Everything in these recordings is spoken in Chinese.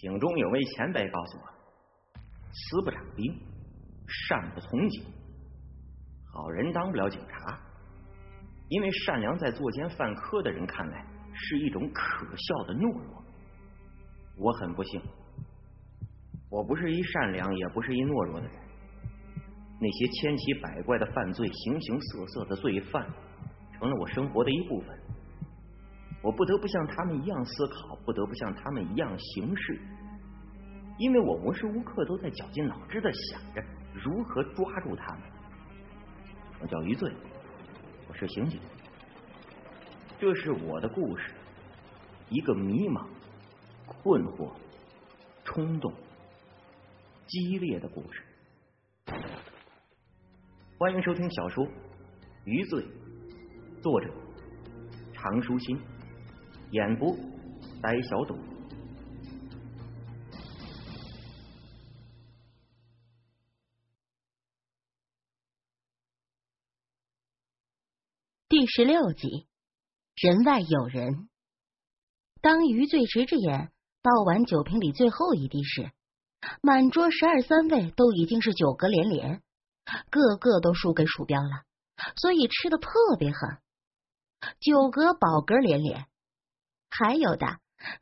警中有位前辈告诉我，慈不掌兵，善不从警。好人当不了警察，因为善良在作奸犯科的人看来是一种可笑的懦弱。我很不幸，我不是一善良，也不是一懦弱的人。那些千奇百怪的犯罪、形形色色的罪犯，成了我生活的一部分。我不得不像他们一样思考，不得不像他们一样行事，因为我无时无刻都在绞尽脑汁的想着如何抓住他们。我叫余罪，我是刑警，这是我的故事，一个迷茫、困惑、冲动、激烈的故事。欢迎收听小说《余罪》，作者常书心。演播：呆小董。第十六集，人外有人。当余罪直着眼倒完酒瓶里最后一滴时，满桌十二三位都已经是酒嗝连连，个个都输给鼠标了，所以吃的特别狠，酒嗝饱嗝连连。还有的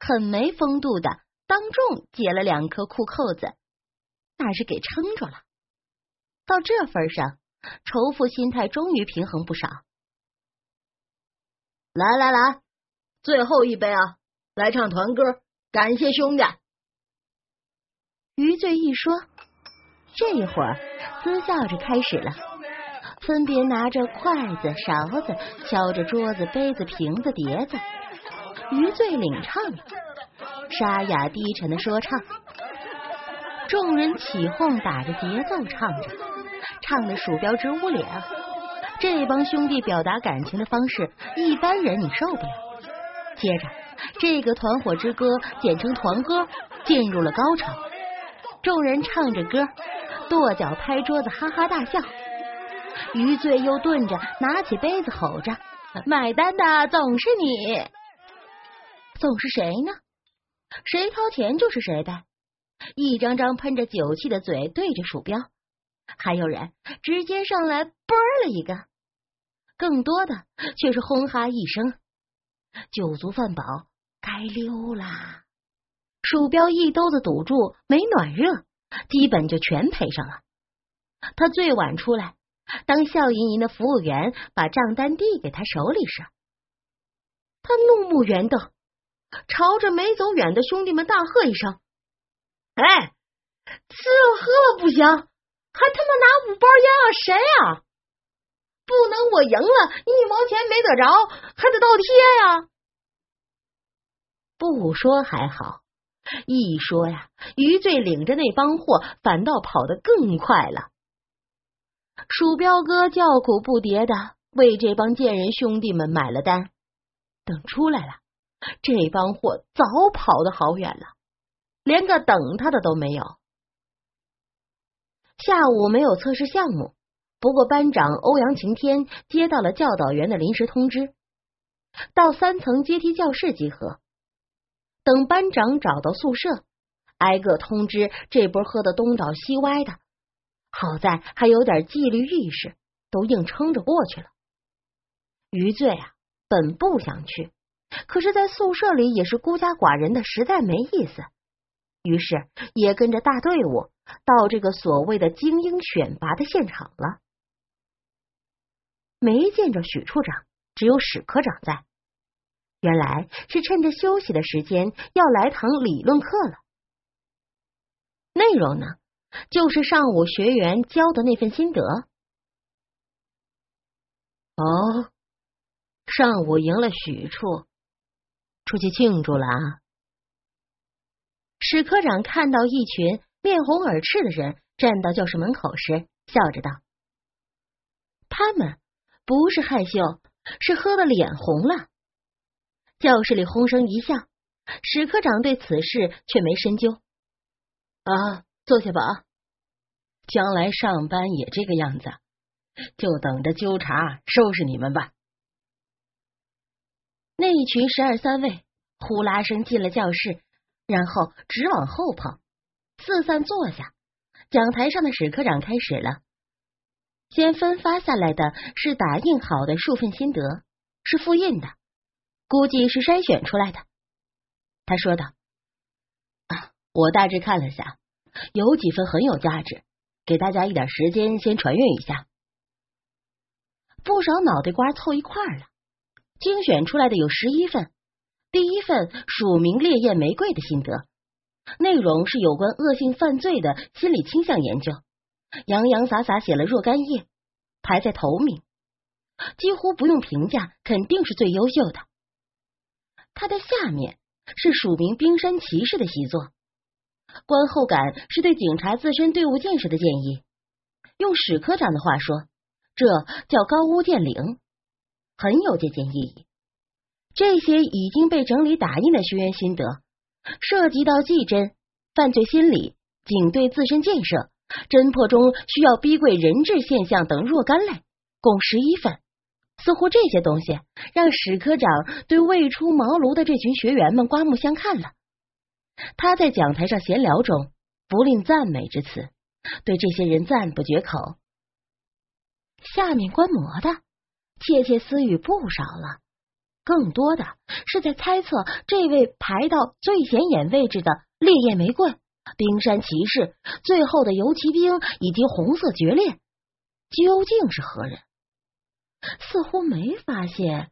很没风度的，当众解了两颗裤扣子，那是给撑着了。到这份上，仇富心态终于平衡不少。来来来，最后一杯啊！来唱团歌，感谢兄弟。余罪一说，这会儿私笑着开始了，分别拿着筷子、勺子，敲着桌子、杯子、瓶子、碟子。余罪领唱，沙哑低沉的说唱，众人起哄，打着节奏唱着，唱的鼠标直捂脸。这帮兄弟表达感情的方式，一般人你受不了。接着，这个团伙之歌，简称团歌，进入了高潮。众人唱着歌，跺脚拍桌子，哈哈大笑。余罪又顿着，拿起杯子吼着：“买单的总是你。”总是谁呢？谁掏钱就是谁呗。一张张喷着酒气的嘴对着鼠标，还有人直接上来啵了一个，更多的却是轰哈一声。酒足饭饱，该溜啦。鼠标一兜子堵住，没暖热，基本就全赔上了。他最晚出来，当笑盈盈的服务员把账单递给他手里时，他怒目圆瞪。朝着没走远的兄弟们大喝一声：“哎，吃了喝了不行，还他妈拿五包烟啊？谁啊？不能我赢了一毛钱没得着，还得倒贴呀！”不说还好，一说呀，余罪领着那帮货反倒跑得更快了。鼠标哥叫苦不迭的为这帮贱人兄弟们买了单，等出来了。这帮货早跑得好远了，连个等他的都没有。下午没有测试项目，不过班长欧阳晴天接到了教导员的临时通知，到三层阶梯教室集合。等班长找到宿舍，挨个通知这波喝的东倒西歪的。好在还有点纪律意识，都硬撑着过去了。余罪啊，本不想去。可是，在宿舍里也是孤家寡人的，实在没意思。于是，也跟着大队伍到这个所谓的精英选拔的现场了。没见着许处长，只有史科长在。原来是趁着休息的时间要来堂理论课了。内容呢，就是上午学员教的那份心得。哦，上午赢了许处。出去庆祝了啊！史科长看到一群面红耳赤的人站到教室门口时，笑着道：“他们不是害羞，是喝的脸红了。”教室里哄声一笑，史科长对此事却没深究。啊，坐下吧，啊将来上班也这个样子，就等着纠察收拾你们吧。那一群十二三位呼啦声进了教室，然后直往后跑，四散坐下。讲台上的史科长开始了，先分发下来的是打印好的数份心得，是复印的，估计是筛选出来的。他说道：“啊，我大致看了下，有几份很有价值，给大家一点时间先传阅一下。”不少脑袋瓜凑一块了，精选出来的有十一份。第一份署名烈焰玫瑰的心得，内容是有关恶性犯罪的心理倾向研究，洋洋洒洒写了若干页，排在头名，几乎不用评价，肯定是最优秀的。他的下面是署名冰山骑士的习作，观后感是对警察自身队伍建设的建议，用史科长的话说，这叫高屋建瓴，很有借鉴意义。这些已经被整理打印的学员心得，涉及到技侦、犯罪心理、警队自身建设、侦破中需要逼贵人质现象等若干类，共十一份。似乎这些东西让史科长对未出茅庐的这群学员们刮目相看了。他在讲台上闲聊中不吝赞美之词，对这些人赞不绝口。下面观摩的窃窃私语不少了。更多的是在猜测这位排到最显眼位置的烈焰玫瑰、冰山骑士、最后的游骑兵以及红色决裂究竟是何人？似乎没发现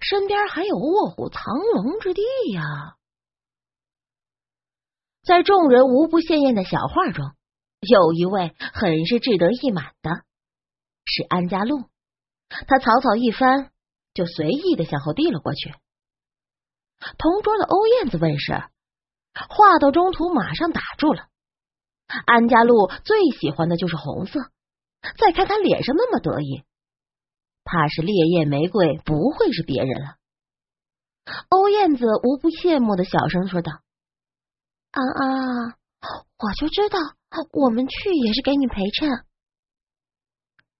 身边还有卧虎藏龙之地呀！在众人无不羡艳的小画中，有一位很是志得意满的，是安家路。他草草一翻。就随意的向后递了过去。同桌的欧燕子问事，话到中途马上打住了。安家路最喜欢的就是红色，再看他脸上那么得意，怕是烈焰玫瑰不会是别人了。欧燕子无不羡慕的小声说道：“安安，我就知道我们去也是给你陪衬。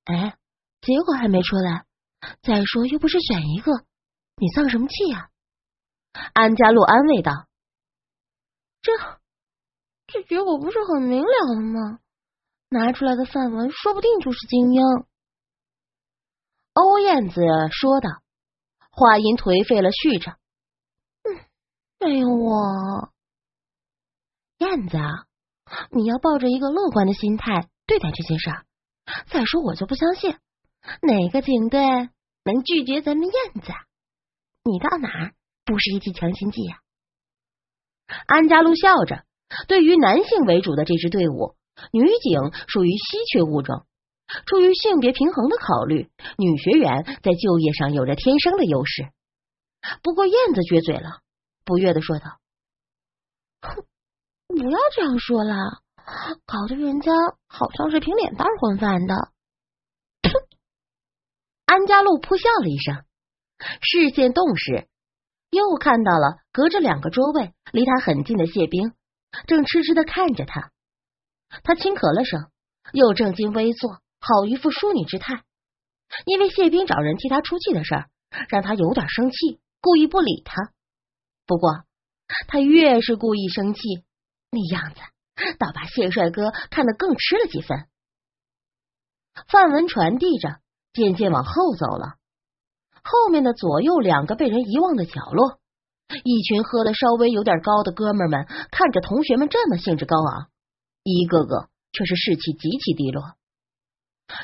哎，结果还没出来。”再说，又不是选一个，你丧什么气呀？安家路安慰道：“这这结果不是很明了了吗？拿出来的范文说不定就是精英。”欧燕子说道，话音颓废了，续着：“嗯，没有我，燕子，你要抱着一个乐观的心态对待这件事儿。再说，我就不相信。”哪个警队能拒绝咱们燕子？你到哪儿不是一剂强心剂呀？安家路笑着，对于男性为主的这支队伍，女警属于稀缺物种。出于性别平衡的考虑，女学员在就业上有着天生的优势。不过燕子撅嘴了，不悦的说道：“哼，不要这样说了，搞得人家好像是凭脸蛋混饭的。”安家路扑笑了一声，视线动时，又看到了隔着两个桌位、离他很近的谢兵，正痴痴的看着他。他轻咳了声，又正襟危坐，好一副淑女之态。因为谢兵找人替他出气的事儿，让他有点生气，故意不理他。不过他越是故意生气，那样子倒把谢帅哥看得更吃了几分。范文传递着。渐渐往后走了，后面的左右两个被人遗忘的角落，一群喝的稍微有点高的哥们们看着同学们这么兴致高昂，一个个却是士气极其低落。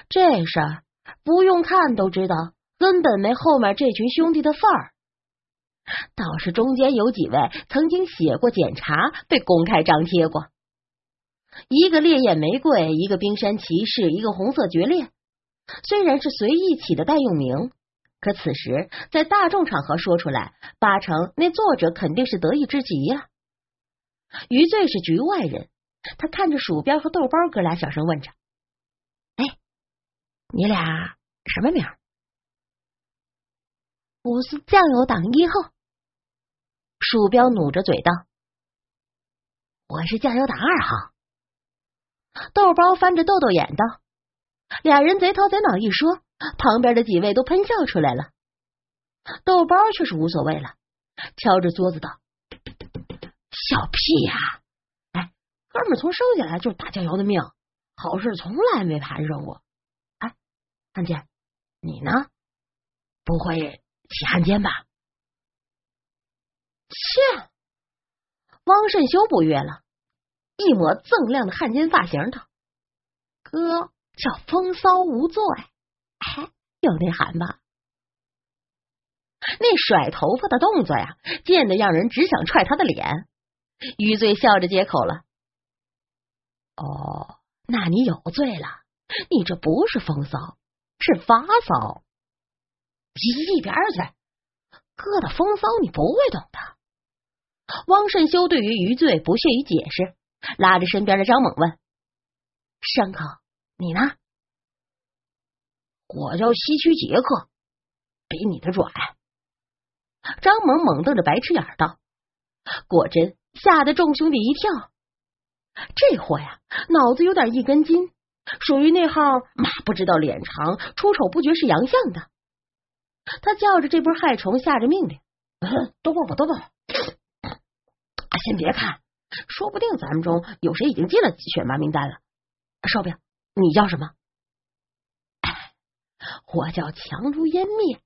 这事儿不用看都知道，根本没后面这群兄弟的份儿。倒是中间有几位曾经写过检查，被公开张贴过，一个烈焰玫瑰，一个冰山骑士，一个红色决裂。虽然是随意起的代用名，可此时在大众场合说出来，八成那作者肯定是得意之极呀。余罪是局外人，他看着鼠标和豆包哥俩，小声问着：“哎，你俩什么名？”“我是酱油党一号。”鼠标努着嘴道：“我是酱油党二号。”豆包翻着豆豆眼道。俩人贼头贼脑一说，旁边的几位都喷笑出来了。豆包却是无所谓了，敲着桌子道：“小屁呀！哎，哥们从生下来就是打酱油的命，好事从来没攀上过。哎，汉奸，你呢？不会起汉奸吧？切！汪慎修不悦了，一抹锃亮的汉奸发型道：“哥叫风骚无罪，哎，有内涵吧？”那甩头发的动作呀，贱的让人只想踹他的脸。余罪笑着接口了：“哦，那你有罪了，你这不是风骚，是发骚。一边去，哥的风骚你不会懂的。”汪慎修对于余罪不屑于解释，拉着身边的张猛问：“牲口，你呢？”我叫西区杰克，比你的拽。张猛猛瞪着白痴眼道：“果真吓得众兄弟一跳。这货呀，脑子有点一根筋，属于那号马不知道脸长，出丑不觉是洋相的。”他叫着这波害虫，下着命令：“都过吧，都过吧。”先别看，说不定咱们中有谁已经进了选拔名单了。烧饼，你叫什么？我叫强如烟灭，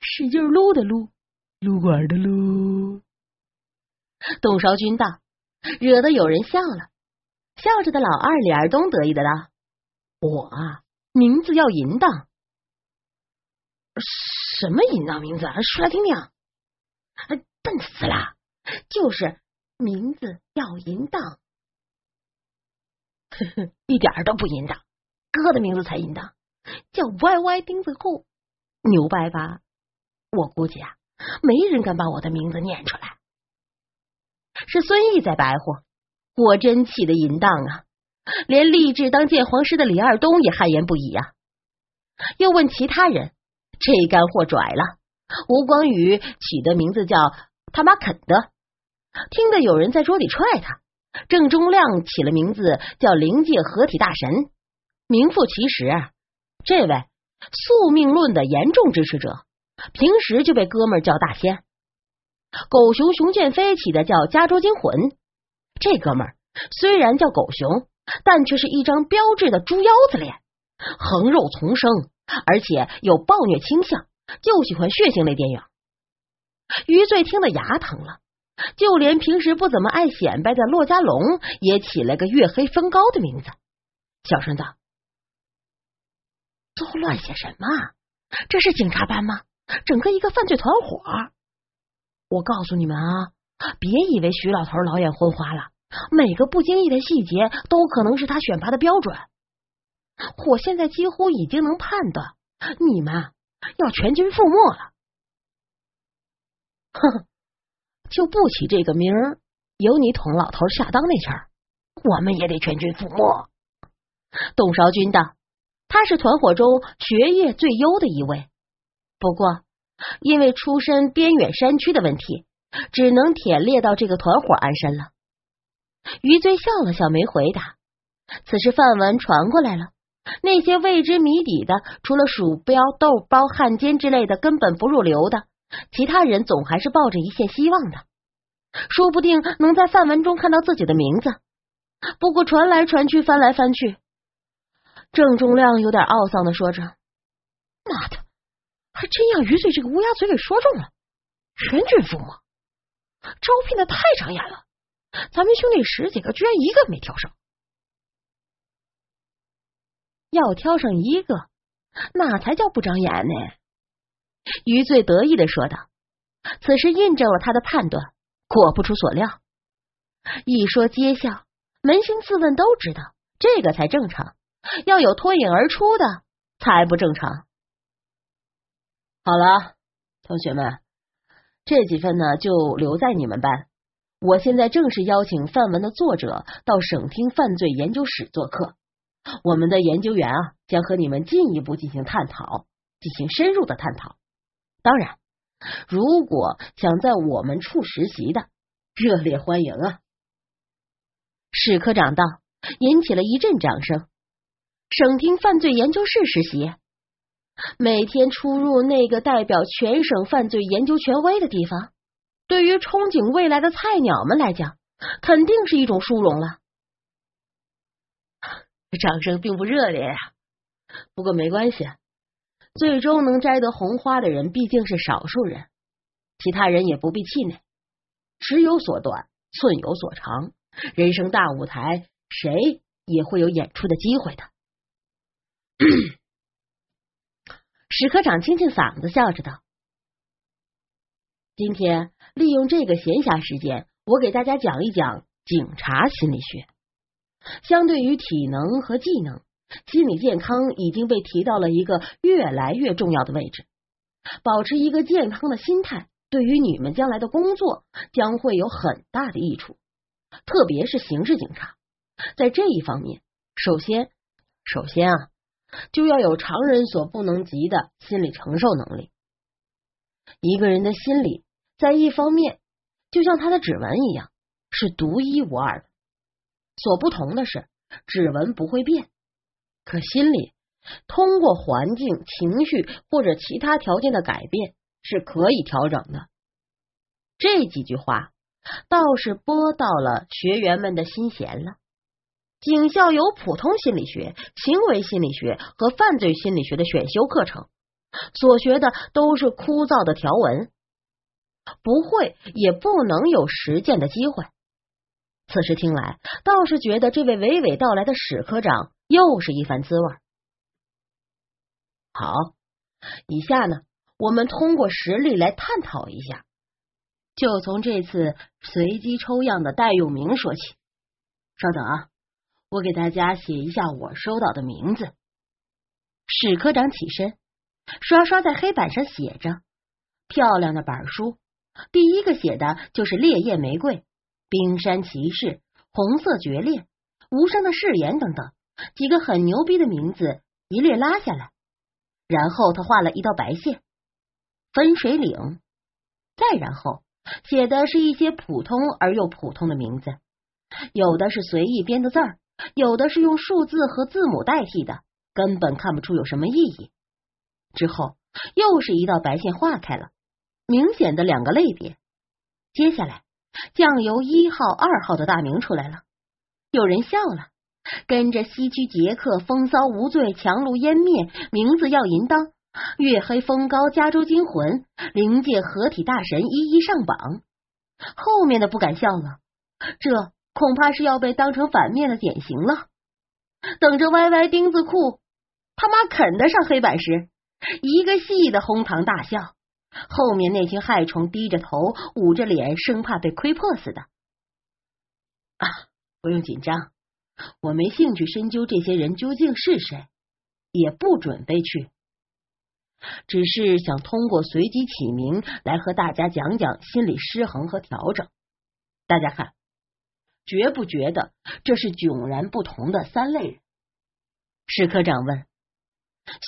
使劲撸的撸，撸管的撸。董少军道，惹得有人笑了。笑着的老二李二东得意的道：“我啊，名字要淫荡。什么淫荡名字？说来听听。笨死了。”就是名字要淫荡，呵呵，一点都不淫荡。哥的名字才淫荡，叫歪歪钉子户，牛掰吧？我估计啊，没人敢把我的名字念出来。是孙毅在白活，果真气得淫荡啊！连立志当鉴黄师的李二东也汗颜不已啊。又问其他人，这干货拽了。吴光宇起的名字叫他妈肯的。听得有人在桌底踹他，郑中亮起了名字叫灵界合体大神，名副其实。这位宿命论的严重支持者，平时就被哥们儿叫大仙。狗熊熊建飞起的叫加州惊魂，这哥们儿虽然叫狗熊，但却是一张标志的猪腰子脸，横肉丛生，而且有暴虐倾向，就喜欢血腥类电影。余罪听得牙疼了。就连平时不怎么爱显摆的骆家龙也起了个月黑风高的名字，小声道：“都乱写什么？这是警察班吗？整个一个犯罪团伙！我告诉你们啊，别以为徐老头老眼昏花了，每个不经意的细节都可能是他选拔的标准。我现在几乎已经能判断，你们要全军覆没了。”哼。就不起这个名儿，有你捅老头下当那事儿，我们也得全军覆没。董少军道：“他是团伙中学业最优的一位，不过因为出身边远山区的问题，只能忝列到这个团伙安身了。”余罪笑了笑，没回答。此时范文传过来了，那些未知谜底的，除了鼠标、豆包、汉奸之类的，根本不入流的。其他人总还是抱着一线希望的，说不定能在范文中看到自己的名字。不过传来传去，翻来翻去，郑重亮有点懊丧的说着：“妈的，还真让余罪这个乌鸦嘴给说中了，全军覆没！招聘的太长眼了，咱们兄弟十几个，居然一个没挑上。要挑上一个，那才叫不长眼呢。”余罪得意的说道：“此时印证了他的判断，果不出所料。一说揭晓，扪心自问都知道，这个才正常。要有脱颖而出的，才不正常。好了，同学们，这几份呢就留在你们班。我现在正式邀请范文的作者到省厅犯罪研究室做客。我们的研究员啊，将和你们进一步进行探讨，进行深入的探讨。”当然，如果想在我们处实习的，热烈欢迎啊！史科长道，引起了一阵掌声。省厅犯罪研究室实习，每天出入那个代表全省犯罪研究权威的地方，对于憧憬未来的菜鸟们来讲，肯定是一种殊荣了。掌声并不热烈呀，不过没关系，最终能摘得红花的人毕竟是少数人，其他人也不必气馁。尺有所短，寸有所长，人生大舞台，谁也会有演出的机会的。史科长清清嗓子，笑着道：“今天利用这个闲暇时间，我给大家讲一讲警察心理学。”相对于体能和技能，心理健康已经被提到了一个越来越重要的位置。保持一个健康的心态，对于你们将来的工作将会有很大的益处。特别是刑事警察，在这一方面，首先，首先啊，就要有常人所不能及的心理承受能力。一个人的心理，在一方面，就像他的指纹一样，是独一无二的。所不同的是，指纹不会变，可心理通过环境、情绪或者其他条件的改变是可以调整的。这几句话倒是拨到了学员们的心弦了。警校有普通心理学、行为心理学和犯罪心理学的选修课程，所学的都是枯燥的条文，不会也不能有实践的机会。此时听来，倒是觉得这位娓娓道来的史科长又是一番滋味。好，以下呢，我们通过实例来探讨一下。就从这次随机抽样的戴永明说起。稍等啊，我给大家写一下我收到的名字。史科长起身，刷刷在黑板上写着。漂亮的板书，第一个写的就是烈焰玫瑰。冰山骑士、红色决裂、无声的誓言等等几个很牛逼的名字一列拉下来，然后他画了一道白线，分水岭。再然后写的是一些普通而又普通的名字，有的是随意编的字儿，有的是用数字和字母代替的，根本看不出有什么意义。之后又是一道白线画开了，明显的两个类别。接下来。酱油一号、二号的大名出来了，有人笑了，跟着西区杰克风骚无罪、强弩湮灭，名字要淫当，月黑风高、加州惊魂、灵界合体大神一一上榜。后面的不敢笑了，这恐怕是要被当成反面的典型了。等着歪歪钉子裤他妈啃得上黑板时，一个戏的哄堂大笑。后面那群害虫低着头，捂着脸，生怕被窥破似的。啊，不用紧张，我没兴趣深究这些人究竟是谁，也不准备去，只是想通过随机起名来和大家讲讲心理失衡和调整。大家看，觉不觉得这是迥然不同的三类人？史科长问。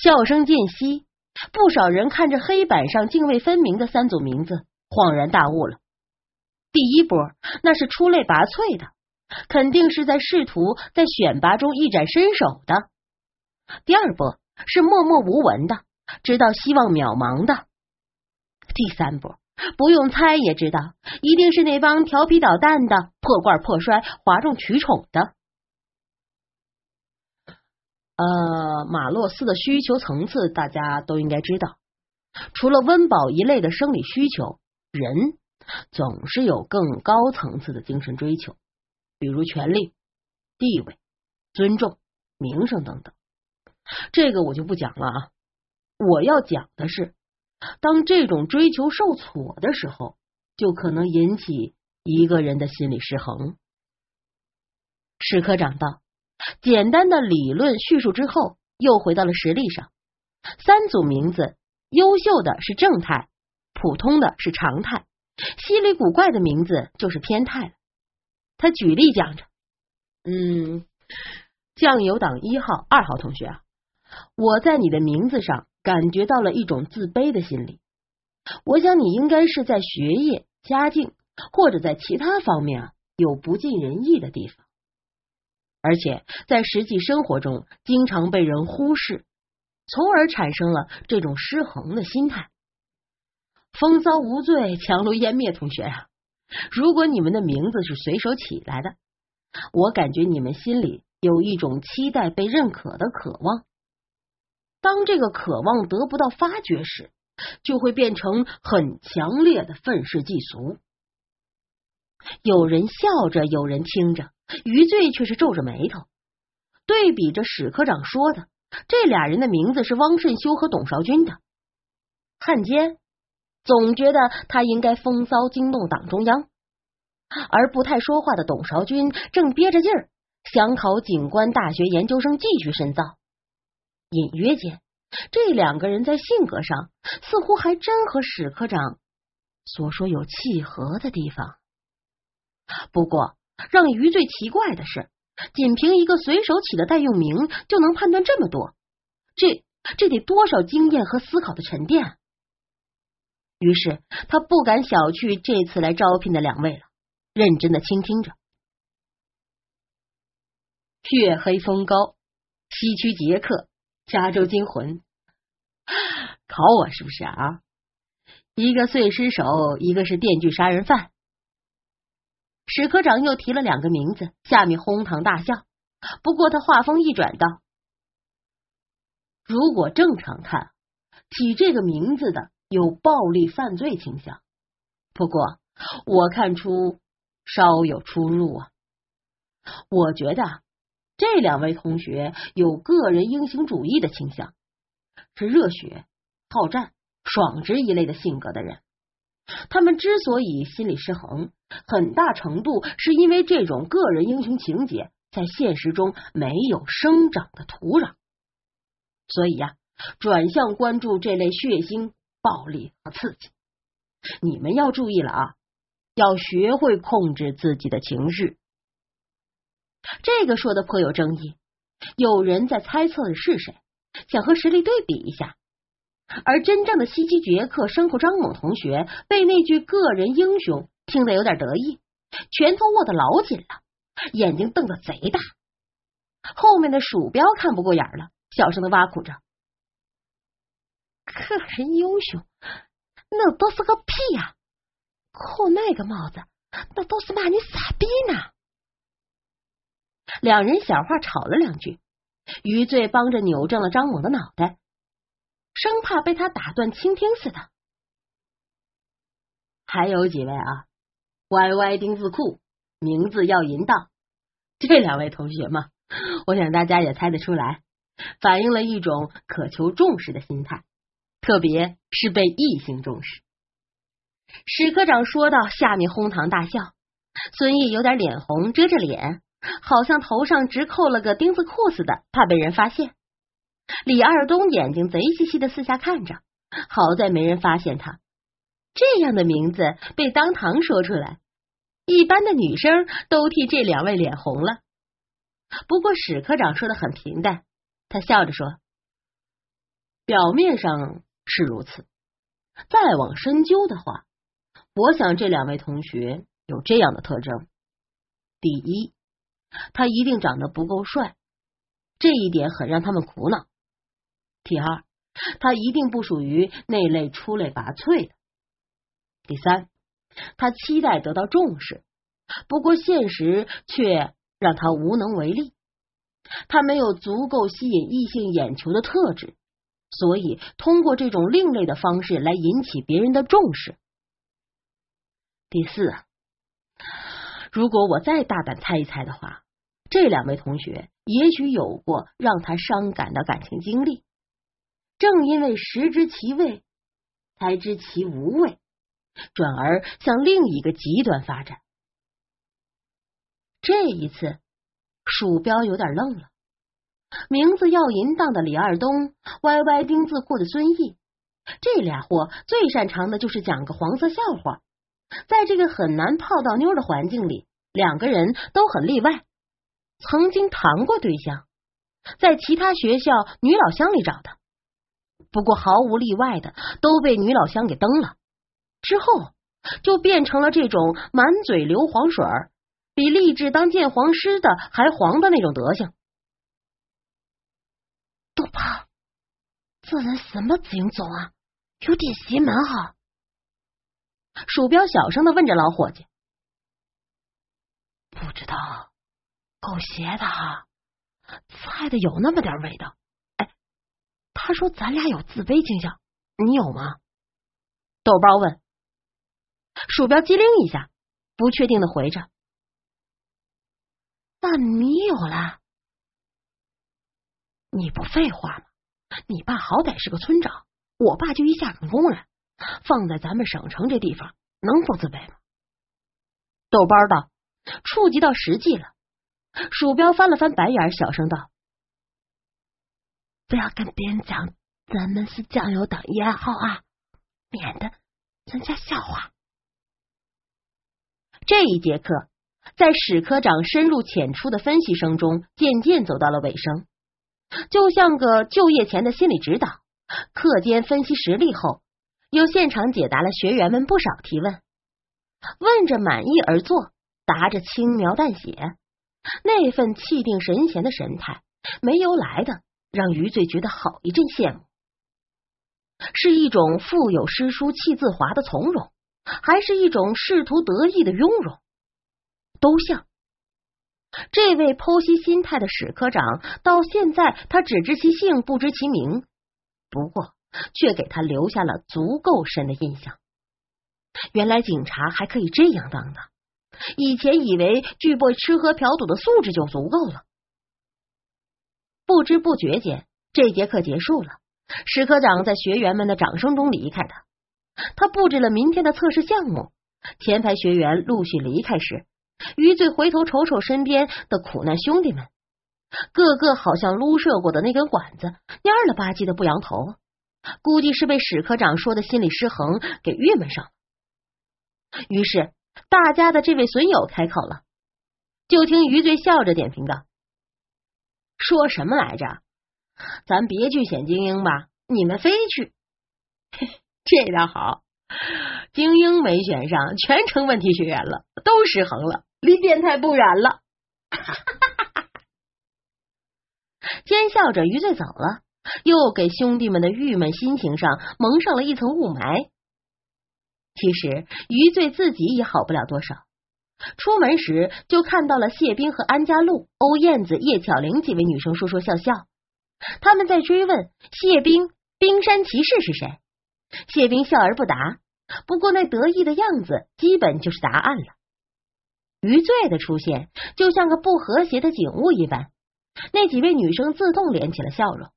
笑声渐息。不少人看着黑板上泾渭分明的三组名字，恍然大悟了。第一波那是出类拔萃的，肯定是在试图在选拔中一展身手的；第二波是默默无闻的，知道希望渺茫的；第三波不用猜也知道，一定是那帮调皮捣蛋的、破罐破摔、哗众取宠的。呃，马洛斯的需求层次大家都应该知道。除了温饱一类的生理需求，人总是有更高层次的精神追求，比如权力、地位、尊重、名声等等。这个我就不讲了啊。我要讲的是，当这种追求受挫的时候，就可能引起一个人的心理失衡。史科长道。简单的理论叙述之后，又回到了实例上。三组名字，优秀的是正态，普通的是常态，稀里古怪的名字就是偏态了。他举例讲着：“嗯，酱油党一号、二号同学啊，我在你的名字上感觉到了一种自卑的心理。我想你应该是在学业、家境或者在其他方面啊有不尽人意的地方。”而且在实际生活中，经常被人忽视，从而产生了这种失衡的心态。风骚无罪，强弩湮灭，同学啊！如果你们的名字是随手起来的，我感觉你们心里有一种期待被认可的渴望。当这个渴望得不到发掘时，就会变成很强烈的愤世嫉俗。有人笑着，有人听着，余罪却是皱着眉头，对比着史科长说的，这俩人的名字是汪顺修和董少军的。汉奸，总觉得他应该风骚惊动党中央，而不太说话的董韶军正憋着劲儿想考警官大学研究生，继续深造。隐约间，这两个人在性格上似乎还真和史科长所说有契合的地方。不过，让余最奇怪的是，仅凭一个随手起的代用名就能判断这么多，这这得多少经验和思考的沉淀？于是他不敢小觑这次来招聘的两位了，认真的倾听着。月黑风高，西区杰克，加州惊魂，考我是不是啊？一个碎尸手，一个是电锯杀人犯。史科长又提了两个名字，下面哄堂大笑。不过他话锋一转道：“如果正常看，起这个名字的有暴力犯罪倾向。不过我看出稍有出入啊。我觉得这两位同学有个人英雄主义的倾向，是热血、好战、爽直一类的性格的人。”他们之所以心理失衡，很大程度是因为这种个人英雄情节在现实中没有生长的土壤，所以呀，转向关注这类血腥、暴力和刺激。你们要注意了啊，要学会控制自己的情绪。这个说的颇有争议，有人在猜测的是谁，想和实力对比一下。而真正的西西绝客牲口张猛同学被那句个人英雄听得有点得意，拳头握得老紧了，眼睛瞪得贼大。后面的鼠标看不过眼了，小声的挖苦着：“个人英雄，那都是个屁呀！扣那个帽子，那都是骂你傻逼呢。”两人小话吵了两句，余罪帮着扭正了张猛的脑袋。生怕被他打断倾听似的。还有几位啊，Y Y 丁字裤，名字要淫荡。这两位同学嘛，我想大家也猜得出来，反映了一种渴求重视的心态，特别是被异性重视。史科长说到，下面哄堂大笑。孙毅有点脸红，遮着脸，好像头上直扣了个钉子裤似的，怕被人发现。李二东眼睛贼兮兮的四下看着，好在没人发现他。这样的名字被当堂说出来，一般的女生都替这两位脸红了。不过史科长说的很平淡，他笑着说：“表面上是如此，再往深究的话，我想这两位同学有这样的特征：第一，他一定长得不够帅，这一点很让他们苦恼。”第二，他一定不属于那类出类拔萃的。第三，他期待得到重视，不过现实却让他无能为力。他没有足够吸引异性眼球的特质，所以通过这种另类的方式来引起别人的重视。第四，如果我再大胆猜一猜的话，这两位同学也许有过让他伤感的感情经历。正因为食之其味，才知其无味，转而向另一个极端发展。这一次，鼠标有点愣了。名字要淫荡的李二东，歪歪丁字裤的孙毅，这俩货最擅长的就是讲个黄色笑话。在这个很难泡到妞的环境里，两个人都很例外。曾经谈过对象，在其他学校女老乡里找的。不过毫无例外的都被女老乡给蹬了，之后就变成了这种满嘴硫磺水比立志当鉴黄师的还黄的那种德行。杜胖，这人什么品种啊？有点邪门哈！鼠标小声的问着老伙计：“不知道，够邪的哈，猜的有那么点味道。哎，他说咱俩有自卑倾向，你有吗？”豆包问。鼠标机灵一下，不确定的回着：“那你有了？你不废话吗？你爸好歹是个村长，我爸就一下岗工人。”放在咱们省城这地方，能不自卑吗？豆包道：“触及到实际了。”鼠标翻了翻白眼，小声道：“不要跟别人讲咱们是酱油党一爱好啊，免得人家笑话。”这一节课在史科长深入浅出的分析声中，渐渐走到了尾声，就像个就业前的心理指导。课间分析实例后。又现场解答了学员们不少提问，问着满意而作，答着轻描淡写，那份气定神闲的神态，没由来的让余罪觉得好一阵羡慕。是一种腹有诗书气自华的从容，还是一种仕途得意的雍容？都像。这位剖析心态的史科长，到现在他只知其姓，不知其名。不过。却给他留下了足够深的印象。原来警察还可以这样当的，以前以为具备吃喝嫖赌的素质就足够了。不知不觉间，这节课结束了。史科长在学员们的掌声中离开的。他布置了明天的测试项目。前排学员陆续离开时，余罪回头瞅瞅身边的苦难兄弟们，个个好像撸射过的那根管子，蔫了吧唧的不扬头。估计是被史科长说的心理失衡给郁闷上了。于是，大家的这位损友开口了，就听余罪笑着点评道：“说什么来着？咱别去选精英吧，你们非去。这倒好，精英没选上，全成问题学员了，都失衡了，离变态不远了。”奸笑着，余罪走了。又给兄弟们的郁闷心情上蒙上了一层雾霾。其实余罪自己也好不了多少。出门时就看到了谢冰和安家路、欧燕子、叶巧玲几位女生说说笑笑。他们在追问谢冰冰山骑士是谁，谢冰笑而不答。不过那得意的样子，基本就是答案了。余罪的出现就像个不和谐的景物一般，那几位女生自动敛起了笑容。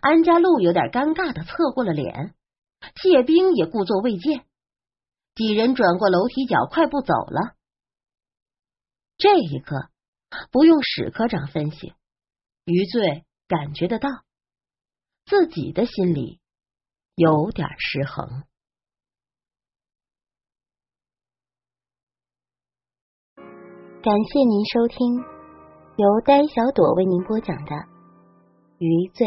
安家路有点尴尬的侧过了脸，谢冰也故作未见。几人转过楼梯角，快步走了。这一刻，不用史科长分析，余罪感觉得到自己的心里有点失衡。感谢您收听由呆小朵为您播讲的《余罪》。